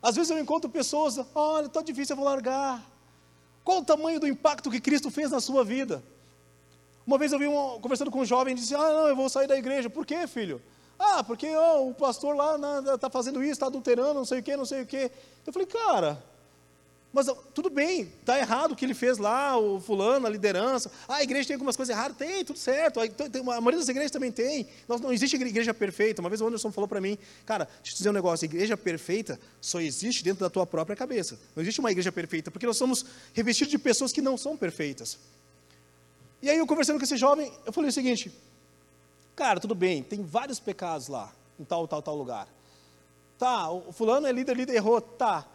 Às vezes eu encontro pessoas, olha, está difícil, eu vou largar. Qual o tamanho do impacto que Cristo fez na sua vida? Uma vez eu vi um, conversando com um jovem e disse, ah, não, eu vou sair da igreja. Por quê, filho? Ah, porque oh, o pastor lá está fazendo isso, está adulterando, não sei o quê, não sei o quê. Eu falei, cara, mas tudo bem, está errado o que ele fez lá, o fulano, a liderança. Ah, a igreja tem algumas coisas erradas. Tem, tudo certo. A maioria das igrejas também tem. Não existe igreja perfeita. Uma vez o Anderson falou para mim, cara, deixa eu te dizer um negócio, igreja perfeita só existe dentro da tua própria cabeça. Não existe uma igreja perfeita, porque nós somos revestidos de pessoas que não são perfeitas. E aí eu conversando com esse jovem, eu falei o seguinte, cara, tudo bem, tem vários pecados lá, em tal, tal, tal lugar. Tá, o fulano é líder, líder errou, tá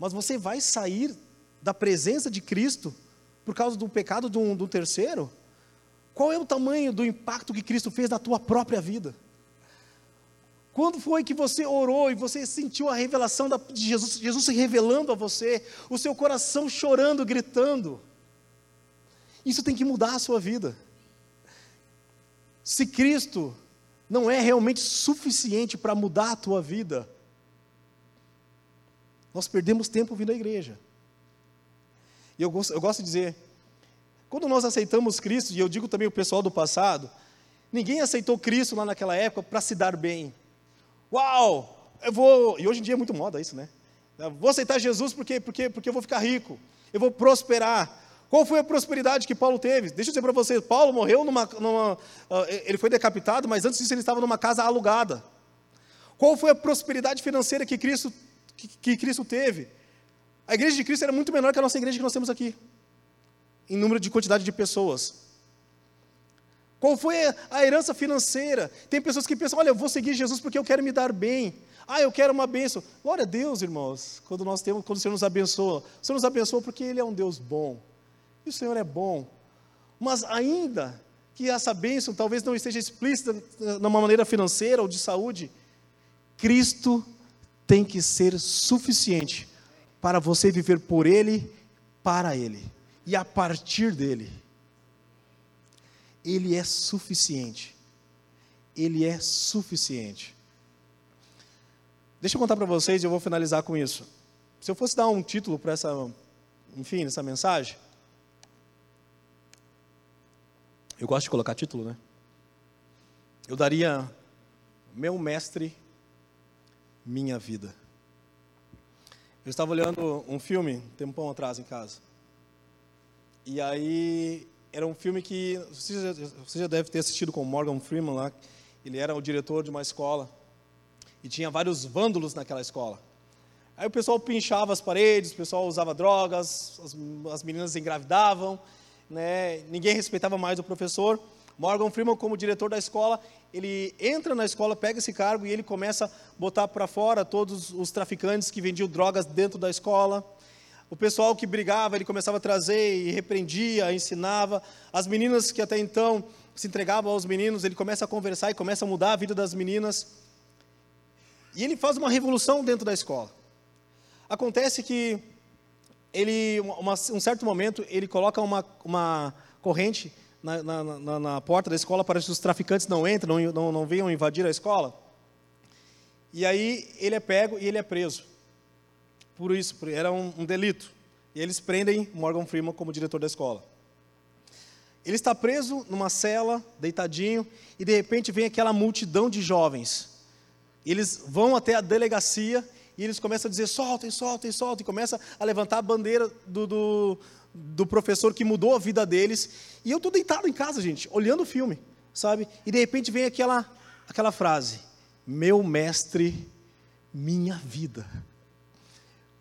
mas você vai sair da presença de Cristo por causa do pecado do, do terceiro? Qual é o tamanho do impacto que Cristo fez na tua própria vida? Quando foi que você orou e você sentiu a revelação de Jesus, Jesus se revelando a você, o seu coração chorando, gritando? Isso tem que mudar a sua vida. Se Cristo não é realmente suficiente para mudar a tua vida, nós perdemos tempo vindo à igreja. E eu gosto, eu gosto de dizer, quando nós aceitamos Cristo, e eu digo também o pessoal do passado, ninguém aceitou Cristo lá naquela época para se dar bem. Uau, eu vou, e hoje em dia é muito moda isso, né? Eu vou aceitar Jesus porque, porque, porque eu vou ficar rico, eu vou prosperar. Qual foi a prosperidade que Paulo teve? Deixa eu dizer para vocês, Paulo morreu numa, numa uh, ele foi decapitado, mas antes disso ele estava numa casa alugada. Qual foi a prosperidade financeira que Cristo que, que Cristo teve. A igreja de Cristo era muito menor que a nossa igreja que nós temos aqui, em número de quantidade de pessoas. Qual foi a herança financeira? Tem pessoas que pensam: olha, eu vou seguir Jesus porque eu quero me dar bem. Ah, eu quero uma bênção. Glória a Deus, irmãos, quando nós temos, quando o Senhor nos abençoa. O Senhor nos abençoa porque Ele é um Deus bom. E o Senhor é bom. Mas ainda que essa bênção talvez não esteja explícita numa maneira financeira ou de saúde, Cristo tem que ser suficiente para você viver por Ele, para Ele e a partir dele. Ele é suficiente. ele é suficiente. Deixa eu contar para vocês e eu vou finalizar com isso. Se eu fosse dar um título para essa, enfim, essa mensagem, eu gosto de colocar título, né? Eu daria meu mestre, minha vida. Eu estava olhando um filme um tempão atrás em casa. E aí era um filme que você já, você já deve ter assistido com Morgan Freeman lá. Ele era o diretor de uma escola e tinha vários vândalos naquela escola. Aí o pessoal pinchava as paredes, o pessoal usava drogas, as, as meninas engravidavam, né? ninguém respeitava mais o professor. Morgan Freeman, como diretor da escola, ele entra na escola, pega esse cargo e ele começa a botar para fora todos os traficantes que vendiam drogas dentro da escola. O pessoal que brigava, ele começava a trazer e repreendia, ensinava. As meninas que até então se entregavam aos meninos, ele começa a conversar e começa a mudar a vida das meninas. E ele faz uma revolução dentro da escola. Acontece que ele, uma, um certo momento, ele coloca uma, uma corrente na, na, na, na, porta da escola para que os traficantes não entrem, não, não, não venham invadir a escola. E aí ele é pego e ele é preso por isso, era um, um delito. E eles prendem Morgan Freeman como diretor da escola. Ele está preso numa cela, deitadinho, e de repente vem aquela multidão de jovens. Eles vão até a delegacia e eles começam a dizer: soltem, soltem, soltem, e começa a levantar a bandeira do, do, do professor que mudou a vida deles. E eu estou deitado em casa, gente, olhando o filme, sabe? E de repente vem aquela, aquela frase: Meu mestre, minha vida.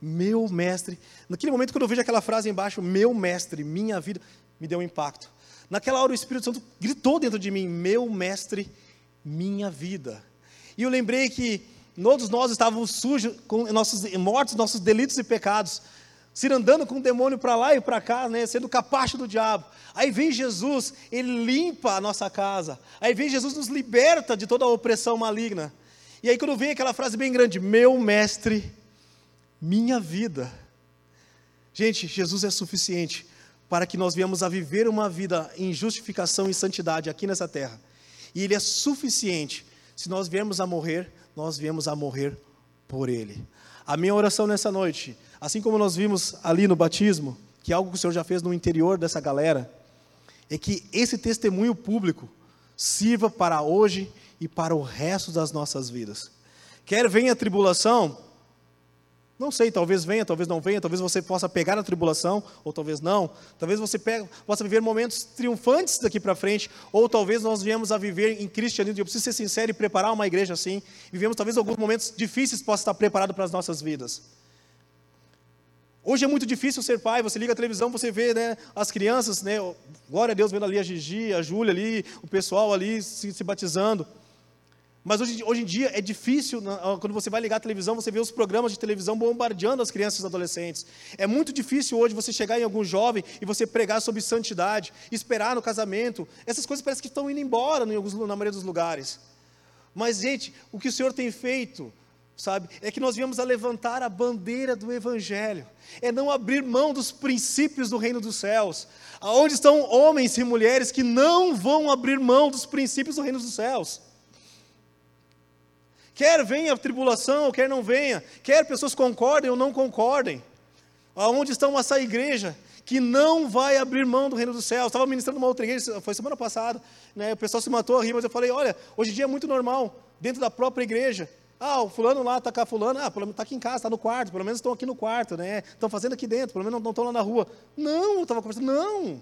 Meu mestre. Naquele momento, quando eu vejo aquela frase embaixo, meu mestre, minha vida, me deu um impacto. Naquela hora, o Espírito Santo gritou dentro de mim: Meu mestre, minha vida. E eu lembrei que todos nós estávamos sujos, com nossos mortos, nossos delitos e pecados, se andando com o demônio para lá e para cá, né, sendo capacho do diabo. Aí vem Jesus, ele limpa a nossa casa. Aí vem Jesus, nos liberta de toda a opressão maligna. E aí, quando vem aquela frase bem grande: Meu mestre, minha vida. Gente, Jesus é suficiente para que nós venhamos a viver uma vida em justificação e santidade aqui nessa terra. E Ele é suficiente. Se nós viermos a morrer, nós viemos a morrer por Ele. A minha oração nessa noite, assim como nós vimos ali no batismo, que é algo que o Senhor já fez no interior dessa galera, é que esse testemunho público sirva para hoje e para o resto das nossas vidas. Quer venha a tribulação, não sei, talvez venha, talvez não venha, talvez você possa pegar na tribulação, ou talvez não. Talvez você possa viver momentos triunfantes daqui para frente, ou talvez nós viemos a viver em cristianismo. Eu preciso ser sincero e preparar uma igreja assim. Vivemos talvez alguns momentos difíceis possa estar preparado para as nossas vidas. Hoje é muito difícil ser pai, você liga a televisão, você vê né, as crianças, né, glória a Deus, vendo ali a Gigi, a Júlia ali, o pessoal ali se, se batizando. Mas hoje, hoje em dia é difícil, quando você vai ligar a televisão, você vê os programas de televisão bombardeando as crianças e os adolescentes. É muito difícil hoje você chegar em algum jovem e você pregar sobre santidade, esperar no casamento. Essas coisas parecem que estão indo embora em alguns, na maioria dos lugares. Mas, gente, o que o Senhor tem feito, sabe, é que nós viemos a levantar a bandeira do Evangelho, é não abrir mão dos princípios do reino dos céus. Aonde estão homens e mulheres que não vão abrir mão dos princípios do reino dos céus? Quer venha a tribulação, quer não venha, quer pessoas concordem ou não concordem. Aonde está essa igreja que não vai abrir mão do reino dos céus? Estava ministrando uma outra igreja, foi semana passada, né? o pessoal se matou a rir, mas eu falei: olha, hoje em dia é muito normal, dentro da própria igreja. Ah, o fulano lá está com a fulano, ah, pelo menos está aqui em casa, está no quarto, pelo menos estão aqui no quarto, né? Estão fazendo aqui dentro, pelo menos não estão lá na rua. Não, eu estava conversando, não.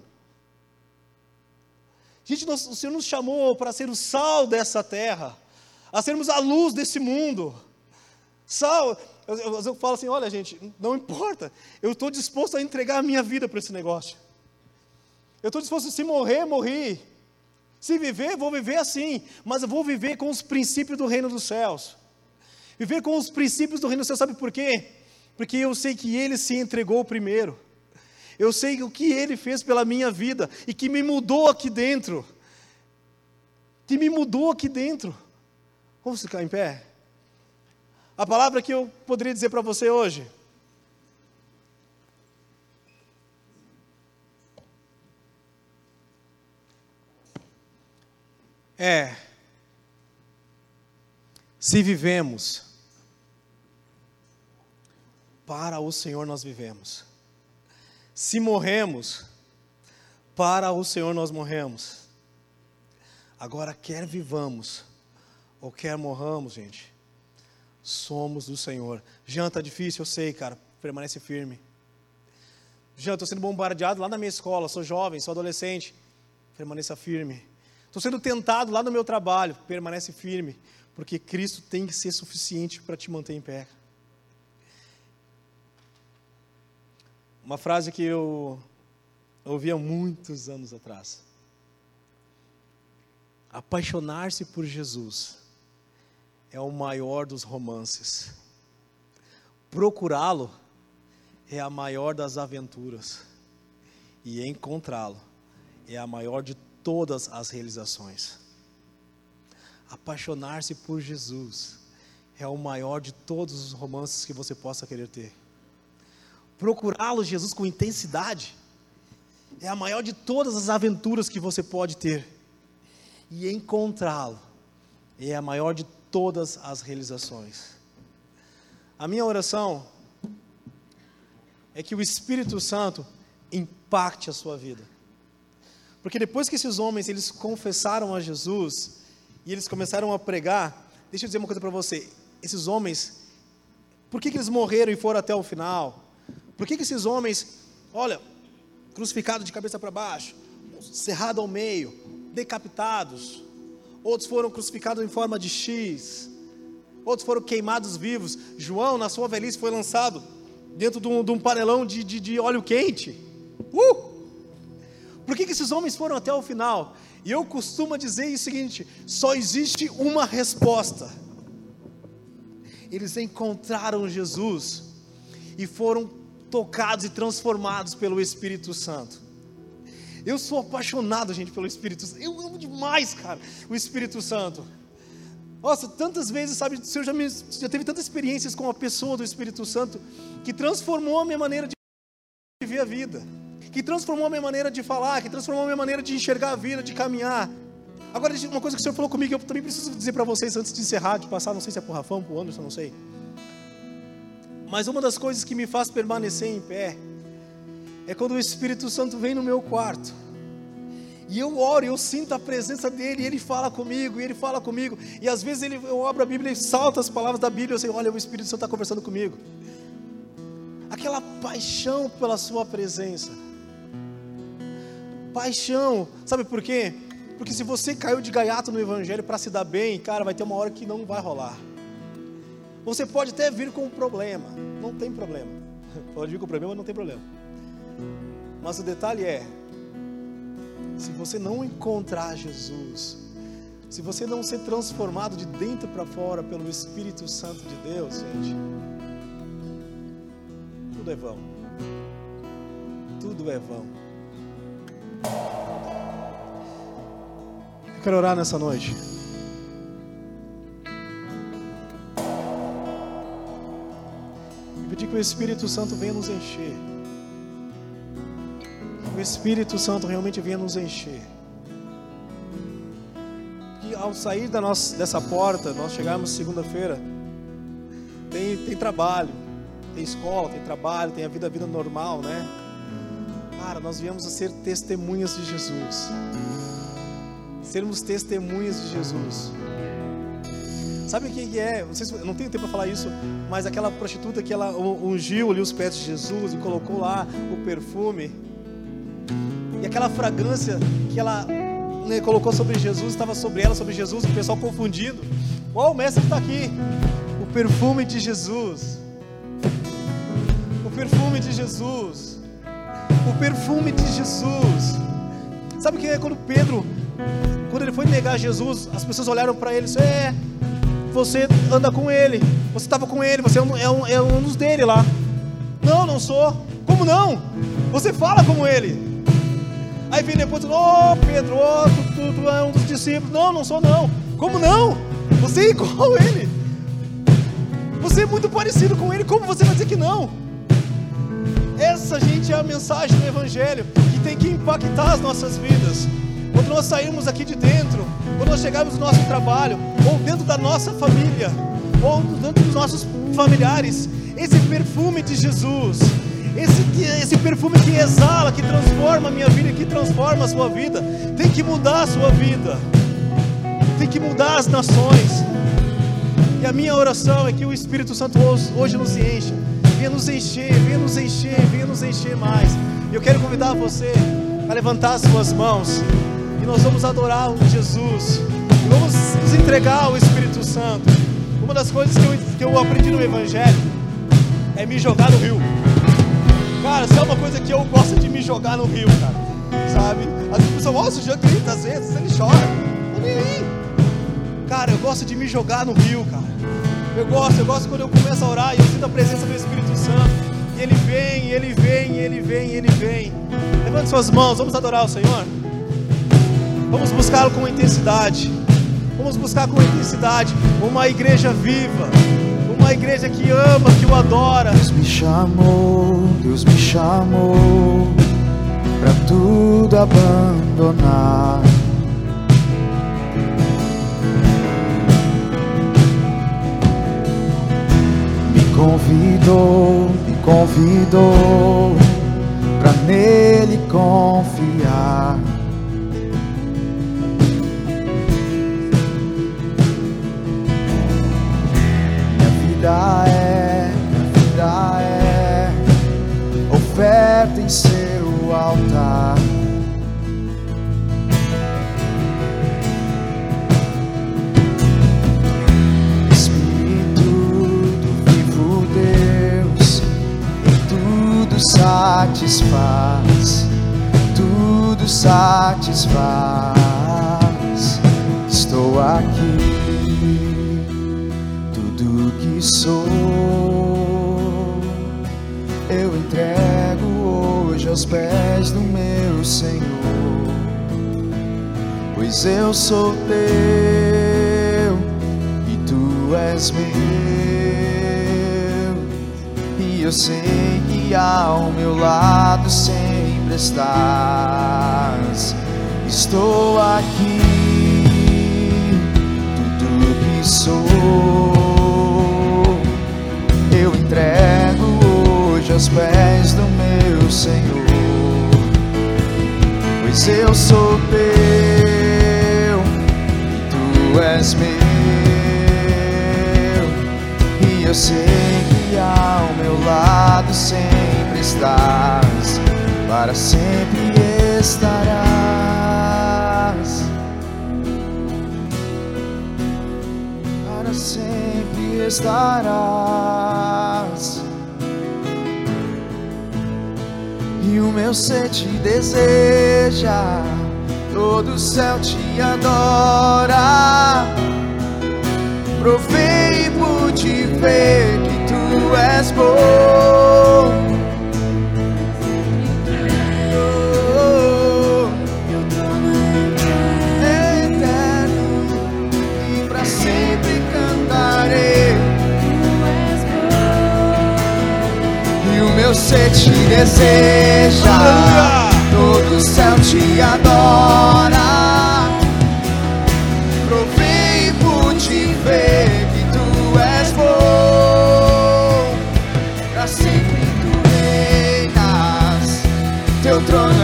Gente, nós, o Senhor nos chamou para ser o sal dessa terra a sermos a luz desse mundo. Sal, eu, eu, eu falo assim: olha, gente, não importa, eu estou disposto a entregar a minha vida para esse negócio. Eu estou disposto, se morrer, morrer. Se viver, vou viver assim, mas eu vou viver com os princípios do reino dos céus. Viver com os princípios do reino céus, sabe por quê? Porque eu sei que Ele se entregou primeiro. Eu sei o que Ele fez pela minha vida e que me mudou aqui dentro. Que me mudou aqui dentro. Vamos ficar em pé? A palavra que eu poderia dizer para você hoje. É, Se vivemos, para o Senhor nós vivemos. Se morremos, para o Senhor nós morremos. Agora, quer vivamos ou quer morramos, gente, somos do Senhor. Janta difícil, eu sei, cara, permanece firme. Já estou sendo bombardeado lá na minha escola, sou jovem, sou adolescente, permaneça firme. Estou sendo tentado lá no meu trabalho, permanece firme, porque Cristo tem que ser suficiente para te manter em pé. Uma frase que eu ouvi há muitos anos atrás. Apaixonar-se por Jesus é o maior dos romances. Procurá-lo é a maior das aventuras. E encontrá-lo é a maior de todas as realizações. Apaixonar-se por Jesus é o maior de todos os romances que você possa querer ter. Procurá-lo, Jesus, com intensidade, é a maior de todas as aventuras que você pode ter. E encontrá-lo é a maior de todas as realizações. A minha oração é que o Espírito Santo impacte a sua vida. Porque depois que esses homens eles confessaram a Jesus e eles começaram a pregar, deixa eu dizer uma coisa para você, esses homens, por que, que eles morreram e foram até o final? Por que, que esses homens, olha, crucificados de cabeça para baixo, cerrado ao meio, decapitados, outros foram crucificados em forma de X, outros foram queimados vivos. João, na sua velhice, foi lançado dentro de um, de um panelão de, de, de, óleo quente. Uh! Por que, que esses homens foram até o final? E eu costumo dizer o seguinte: só existe uma resposta. Eles encontraram Jesus e foram tocados e transformados pelo Espírito Santo. Eu sou apaixonado, gente, pelo Espírito Santo. Eu amo demais, cara, o Espírito Santo. Nossa, tantas vezes, sabe, o Senhor já, me, já teve tantas experiências com a pessoa do Espírito Santo que transformou a minha maneira de viver a vida, que transformou a minha maneira de falar, que transformou a minha maneira de enxergar a vida, de caminhar. Agora, uma coisa que o Senhor falou comigo, eu também preciso dizer para vocês antes de encerrar, de passar, não sei se é por Rafão, por Anderson, não sei. Mas uma das coisas que me faz permanecer em pé é quando o Espírito Santo vem no meu quarto e eu oro, eu sinto a presença dele, e ele fala comigo, e ele fala comigo. E às vezes ele, eu abro a Bíblia e salto as palavras da Bíblia, eu sei, olha, o Espírito Santo está conversando comigo. Aquela paixão pela sua presença. Paixão, sabe por quê? Porque se você caiu de gaiato no Evangelho para se dar bem, cara, vai ter uma hora que não vai rolar. Você pode até vir com um problema, não tem problema. *laughs* Pode vir com problema, não tem problema. Mas o detalhe é, se você não encontrar Jesus, se você não ser transformado de dentro para fora pelo Espírito Santo de Deus, gente, tudo é vão. Tudo é vão. Eu quero orar nessa noite. O Espírito Santo venha nos encher o Espírito Santo realmente venha nos encher. Que ao sair da nossa, dessa porta, nós chegarmos segunda-feira, tem, tem trabalho, tem escola, tem trabalho, tem a vida, a vida normal, né? Cara, nós viemos a ser testemunhas de Jesus. Sermos testemunhas de Jesus. Sabe o que é? Não, se, não tenho tempo para falar isso, mas aquela prostituta que ela ungiu ali os pés de Jesus e colocou lá o perfume. E aquela fragrância que ela né, colocou sobre Jesus, estava sobre ela, sobre Jesus, o pessoal confundindo. Oh, o mestre está aqui. O perfume de Jesus. O perfume de Jesus. O perfume de Jesus. Sabe o que é quando Pedro, quando ele foi negar Jesus, as pessoas olharam para ele e disseram: É, você anda com ele, você estava com ele, você é um, é, um, é um dos dele lá. Não, não sou. Como não? Você fala como ele. Aí vem depois, ô oh, Pedro, oh, tu, tu, tu, é um dos discípulos. Não, não sou não. Como não? Você é igual a ele. Você é muito parecido com ele. Como você vai dizer que não? Essa, gente, é a mensagem do Evangelho que tem que impactar as nossas vidas. Quando nós sairmos aqui de dentro, quando nós chegarmos no nosso trabalho, ou dentro da nossa família, ou dentro dos nossos familiares, esse perfume de Jesus, esse, esse perfume que exala, que transforma a minha vida, que transforma a sua vida, tem que mudar a sua vida, tem que mudar as nações. E a minha oração é que o Espírito Santo hoje nos encha, venha nos encher, venha nos encher, venha nos encher mais. Eu quero convidar você a levantar as suas mãos nós vamos adorar Jesus. E vamos nos entregar ao Espírito Santo. Uma das coisas que eu, que eu aprendi no Evangelho é me jogar no rio. Cara, isso é uma coisa que eu gosto de me jogar no rio, cara. Sabe? As pessoas, já grita às vezes, ele chora. Aí. Cara, eu gosto de me jogar no rio, cara. Eu gosto, eu gosto quando eu começo a orar e eu sinto a presença do Espírito Santo. E ele vem, ele vem, ele vem, ele vem. Levante suas mãos, vamos adorar o Senhor. Vamos buscá-lo com intensidade. Vamos buscar com intensidade uma igreja viva, uma igreja que ama, que o adora. Deus me chamou, Deus me chamou para tudo abandonar. Me convidou, me convidou para nele confiar. Sou teu e tu és meu, e eu sei que ao meu lado sempre estás. Estou aqui, tudo que sou. Entrego hoje aos pés do meu Senhor, pois eu sou teu és meu, e eu sei que ao meu lado sempre estás, para sempre estarás. Para sempre estarás. e o meu ser te deseja, todo o céu te adora. Provei e pude ver que tu és bom. meu ser te deseja, todo o céu te adora. Provei por te ver que tu és bom, pra sempre tu reinas, teu trono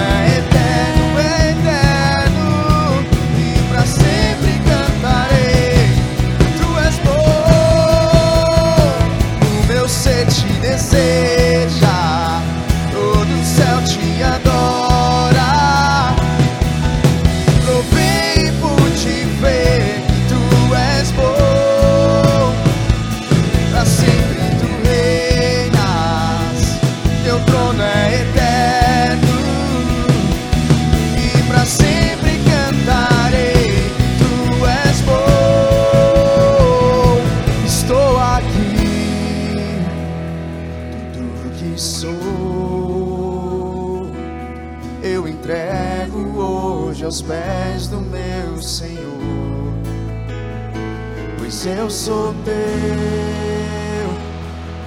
eu sou teu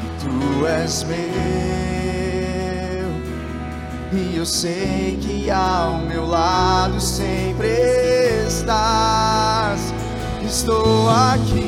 e tu és meu. E eu sei que ao meu lado sempre estás. Estou aqui.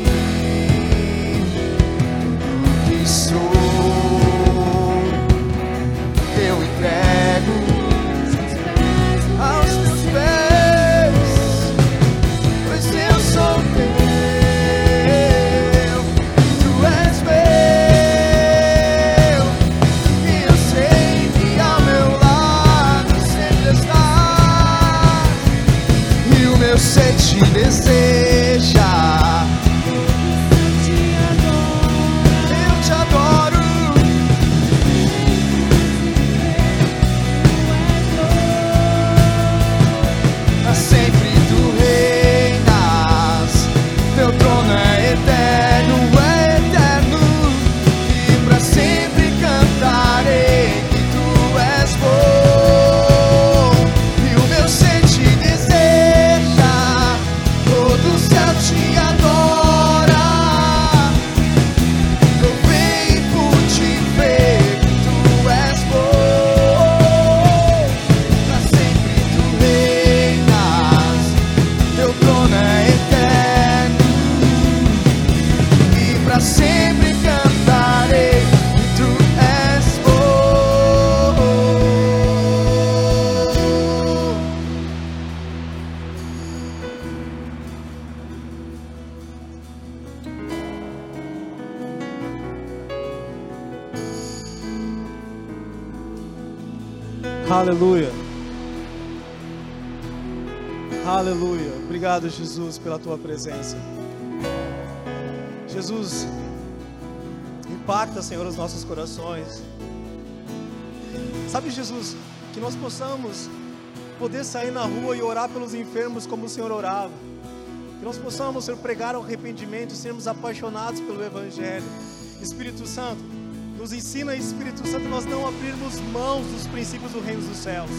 Aleluia. Aleluia. Obrigado, Jesus, pela tua presença. Jesus, impacta, Senhor, os nossos corações. Sabe, Jesus, que nós possamos poder sair na rua e orar pelos enfermos como o Senhor orava. Que nós possamos, Senhor, pregar o arrependimento e sermos apaixonados pelo Evangelho. Espírito Santo, nos ensina, Espírito Santo, nós não abrirmos mãos dos princípios do reino dos céus.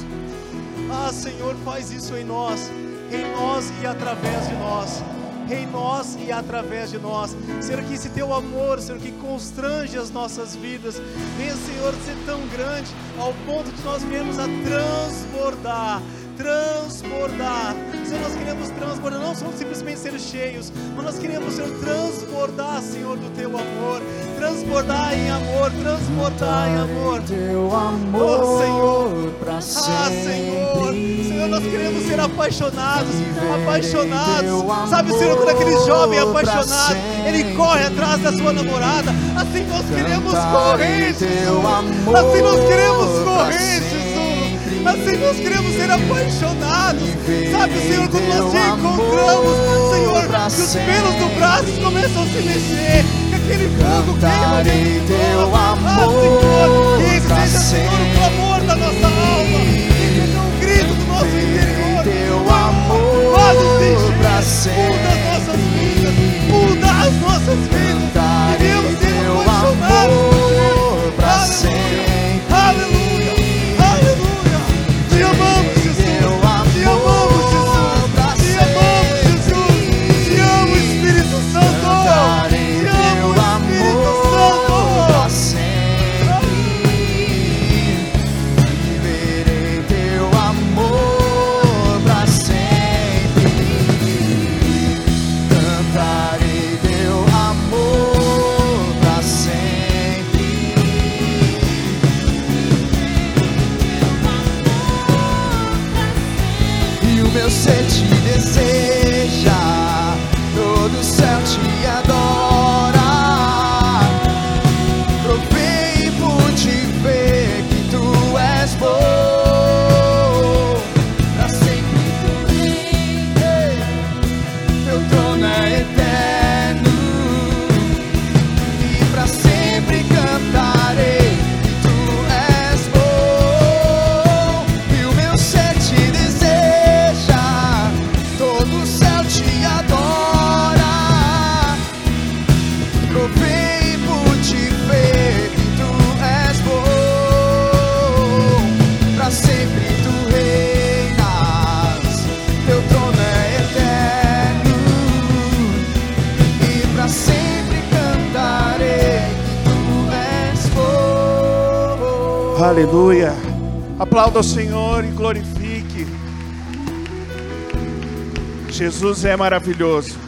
Ah, Senhor, faz isso em nós, em nós e através de nós. Em nós e através de nós, Senhor, que esse teu amor, Senhor, que constrange as nossas vidas, venha, Senhor, ser tão grande ao ponto de nós virmos a transbordar, transbordar. Senhor, nós queremos transbordar, não somos simplesmente ser cheios, mas nós queremos, Senhor, transbordar, Senhor, do teu amor, transbordar em amor, transbordar em amor. Teu amor Oh, Senhor. Ah, sempre. Senhor, Senhor, nós queremos ser apaixonados, apaixonados. Sabe, Senhor, quando aquele jovem pra apaixonado, ele corre atrás da sua namorada. Assim nós queremos correr, Jesus. Assim nós queremos correr. Jesus. Assim nós queremos ser apaixonados. Sabe, Senhor, quando nós te encontramos, Senhor, que os pelos do braço começam a se mexer. Que aquele fogo Cantarei de teu nós. Ah, amor Senhor, que pra seja, Senhor, o sempre. clamor da nossa alma. Que seja um grito do nosso interior. teu amor faz-nos encher. pra Muda as nossas sempre. vidas. Muda as nossas vidas. Cantarei teu amor é maravilhoso.